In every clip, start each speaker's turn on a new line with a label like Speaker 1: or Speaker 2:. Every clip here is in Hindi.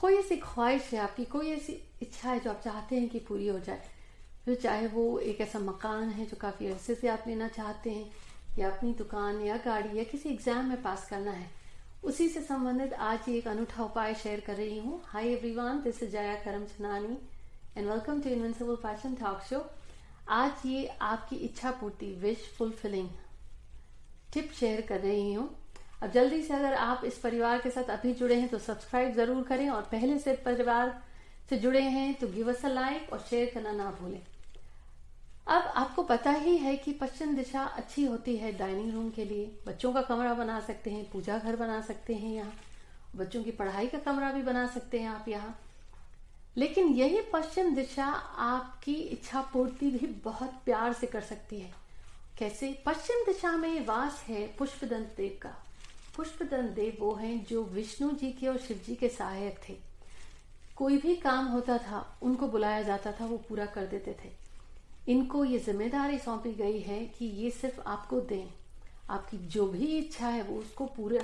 Speaker 1: कोई ऐसी ख्वाहिश है आपकी? कोई ऐसी इच्छा है जो आप चाहते हैं कि पूरी हो जाए? फिर चाहे वो एक ऐसा मकान है जो काफ़ी अरसे से आप लेना चाहते हैं, या अपनी दुकान, या गाड़ी, या किसी एग्ज़ाम में पास करना है। उसी से संबंधित आज एक अनूठा उपाय शेयर कर रही हूँ। Hi everyone this is Jaya Karamchandani and welcome to invincible fashion talk show आज ये आपकी इच्छा पूर्ति विश फुलफिलिंग टिप शेयर कर रही हूँ। अब जल्दी से अगर आप इस परिवार के साथ अभी जुड़े हैं तो सब्सक्राइब ज़रूर करें और पहले से परिवार से जुड़े हैं तो गिव अस अ लाइक और शेयर करना ना भूलें। अब आपको पता ही है कि पश्चिम दिशा अच्छी होती है डाइनिंग रूम के लिए। बच्चों का कमरा बना सकते हैं, पूजा घर बना सकते हैं यहाँ। बच्चों की पढ़ाई का कमरा भी बना सकते हैं आप यहाँ। लेकिन यही पश्चिम दिशा आपकी इच्छा पूर्ति भी बहुत प्यार से कर सकती है। कैसे? पश्चिम दिशा में वास है पुष्पदंत देव का। पुष्पदंत देव वो हैं जो विष्णु जी के और शिव जी के सहायक थे। कोई भी काम होता था, उनको बुलाया जाता था, वो पूरा कर देते थे। इनको ये ज़िम्मेदारी सौंपी गई है कि ये सिर्फ़ आपको दें। आपकी जो भी इच्छा है, वो उसको पूरा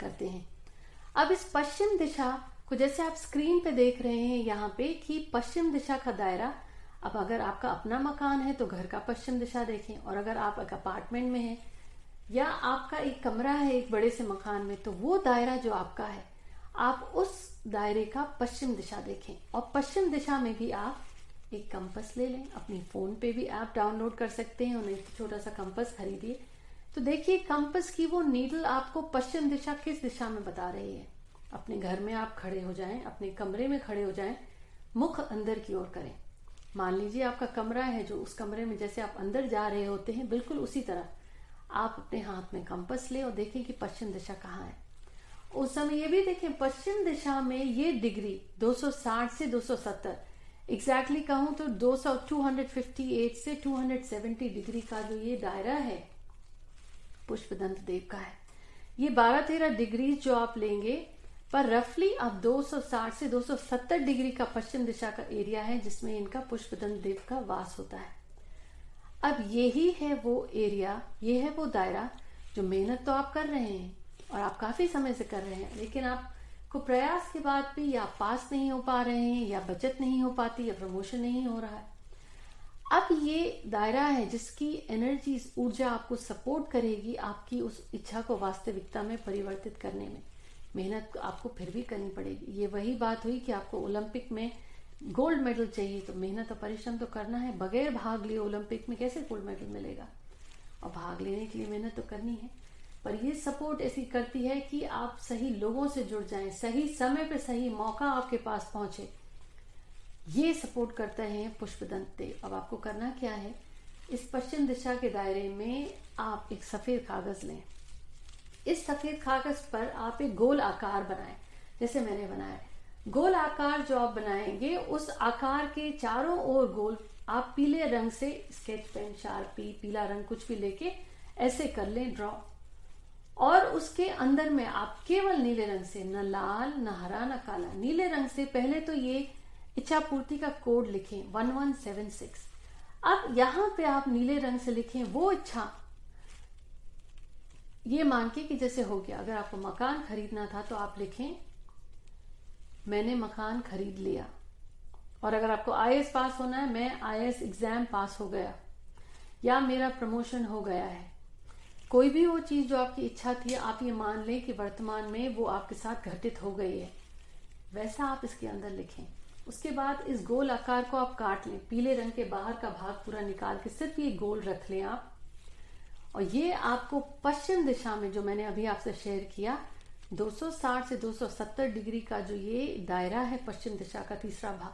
Speaker 1: करते हैं। अब इस पश्चिम दिशा को जैसे आप स्क्रीन पे देख रहे हैं, यहाँ पे कि पश्चिम दिशा का दायरा, अब अगर आपका अपना मकान है तो घर का पश्चिम दिशा देखें। और अगर आप एक अपार्टमेंट में हैं या आपका एक कमरा है एक बड़े से मकान में तो वो दायरा जो आपका है, आप उस दायरे का पश्चिम दिशा देखें। और पश्चिम दिशा में भी आप एक कंपस ले लें, अपनी फ़ोन पे भी ऐप डाउनलोड कर सकते हैं, उन्हें छोटा सा कंपस खरीदिए। तो देखिए कंपस की वो नीडल आपको पश्चिम दिशा किस दिशा में बता रही है? अपने घर में आप खड़े हो जाएँ, अपने कमरे में खड़े हो जाएँ, मुख अंदर की ओर करें। मान लीजिए आपका कमरा है जो उस कमरे में जैसे आप अंदर जा रहे होते हैं, बिल्कुल उसी तरह। आप अपने हाथ में कंपस ले और देखें कि पश्चिम दिशा कहाँ है। उस समय ये भी देखें, पश्चिम दिशा में ये डिग्री 260 से 270 एग्जैक्टली कहूँ तो 200 258 से 270 डिग्री का जो ये दायरा है, पुष्पदंत देव का है। ये 12 तेरह डिग्री जो आप लेंगे, पर रफली अब 260 से 270 डिग्री का पश्चिम दिशा का एरिया है जिसमें इनका पुष्पदंत देव का वास होता है। अब यही है वो एरिया ये है वो दायरा जो मेहनत तो आप कर रहे हैं और आप काफ़ी समय से कर रहे हैं, लेकिन आप को प्रयास के बाद भी या पास नहीं हो पा रहे हैं या बचत नहीं हो पाती या प्रमोशन नहीं हो रहा है। अब ये दायरा है जिसकी एनर्जी ऊर्जा आपको सपोर्ट करेगी आपकी उस इच्छा को वास्तविकता में परिवर्तित करने में। मेहनत आपको फिर भी करनी पड़ेगी। ये वही बात हुई कि आपको ओलंपिक में गोल्ड मेडल चाहिए तो मेहनत और परिश्रम तो करना है, बगैर भाग लिए ओलंपिक में कैसे गोल्ड मेडल मिलेगा? और भाग लेने के लिए मेहनत तो करनी है, पर ये सपोर्ट ऐसी करती है कि आप सही लोगों से जुड़ जाएँ, सही समय पे सही मौका आपके पास पहुँचे। ये सपोर्ट करते हैं पुष्पदंत। देव अब आपको करना क्या है? इस पश्चिम दिशा के दायरे में आप एक सफ़ेद कागज़ लें। इस सफ़ेद कागज़ पर आप एक गोल आकार बनाएँ, जैसे मैंने बनाया गोल आकार जो आप बनाएँगे, उस आकार के चारों ओर गोल आप पीले रंग से स्केच पेन शार्पी पीला रंग कुछ भी लेके ऐसे कर लें ड्रॉ और उसके अंदर में आप केवल नीले रंग से, न लाल, न हरा, न काला, नीले रंग से पहले तो ये इच्छा पूर्ति का कोड लिखें वन वन सेवन सिक्स अब यहाँ पे आप नीले रंग से लिखें, वो इच्छा, ये मान के कि जैसे हो गया। अगर आपको मकान खरीदना था तो आप लिखें मैंने मकान खरीद लिया। और अगर आपको आई पास होना है, मैं आईएस एग्ज़ाम पास हो गया। या मेरा प्रमोशन हो गया है। कोई भी वो चीज़ जो आपकी इच्छा थी, आप ये मान लें कि वर्तमान में वो आपके साथ घटित हो गई है। वैसा आप इसके अंदर लिखें। उसके बाद इस गोल आकार को आप काट लें। पीले रंग के बाहर का भाग पूरा निकाल के सिर्फ़ ये गोल रख लें आप। और ये आपको पश्चिम दिशा में, जो मैंने अभी आपसे शेयर किया 260 से 270 डिग्री का जो ये दायरा है पश्चिम दिशा का तीसरा भाग,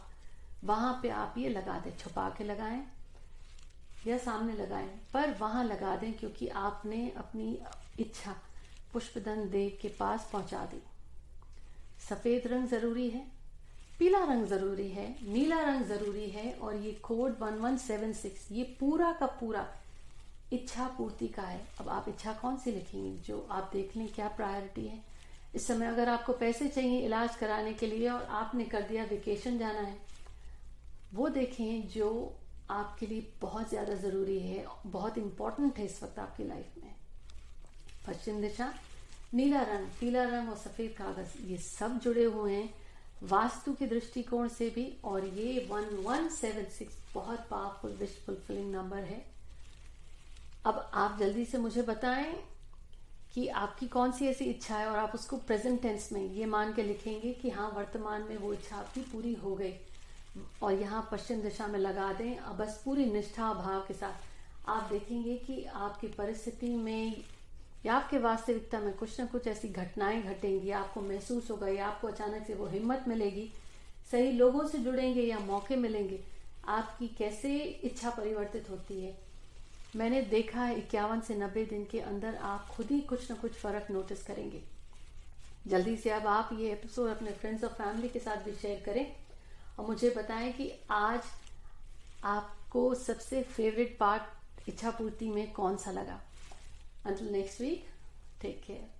Speaker 1: वहाँ पे आप ये लगा दें, छुपा के लगाएँ, या सामने लगाएँ, पर वहाँ लगा दें क्योंकि आपने अपनी इच्छा पुष्पदन देव के पास पहुँचा दी। सफ़ेद रंग ज़रूरी है, पीला रंग ज़रूरी है, नीला रंग ज़रूरी है, और ये कोड 1176 ये पूरा का पूरा इच्छा पूर्ति का है। अब आप इच्छा कौन सी लिखेंगे? जो आप देख लें क्या प्रायोरिटी है। इस समय अगर आपको पैसे चाहिए इलाज कराने के लिए और आपने कर दिया वेकेशन जाना है, वो देखें जो आपके लिए बहुत ज़्यादा ज़रूरी है, बहुत इंपॉर्टेंट है इस वक्त आपकी लाइफ में। पश्चिम दिशा, नीला रंग, पीला रंग और सफ़ेद कागज़, ये सब जुड़े हुए हैं वास्तु के दृष्टिकोण से भी और ये 1176 बहुत पावरफुल विश फुलफिलिंग नंबर है। अब आप जल्दी से मुझे बताएँ कि आपकी कौन सी ऐसी इच्छा है और आप उसको प्रेजेंट टेंस में ये मान के लिखेंगे कि हाँ वर्तमान में वो इच्छा आपकी पूरी हो गई। और यहाँ पश्चिम दिशा में लगा दें, अब बस पूरी निष्ठा भाव के साथ। आप देखेंगे कि आपकी परिस्थिति में या आपके वास्तविकता में कुछ ना कुछ ऐसी घटनाएँ घटेंगी, आपको महसूस होगा या आपको अचानक से वो हिम्मत मिलेगी, सही लोगों से जुड़ेंगे या मौके मिलेंगे, आपकी कैसे इच्छा परिवर्तित होती है। मैंने देखा है इक्यावन से नब्बे दिन के अंदर आप खुद ही कुछ ना कुछ फ़र्क नोटिस करेंगे जल्दी से अब आप ये एपिसोड अपने फ्रेंड्स और फैमिली के साथ भी शेयर करें और मुझे बताएँ कि आज आपको सबसे फेवरेट पार्ट इच्छा पूर्ति में कौन सा लगा until next week take care.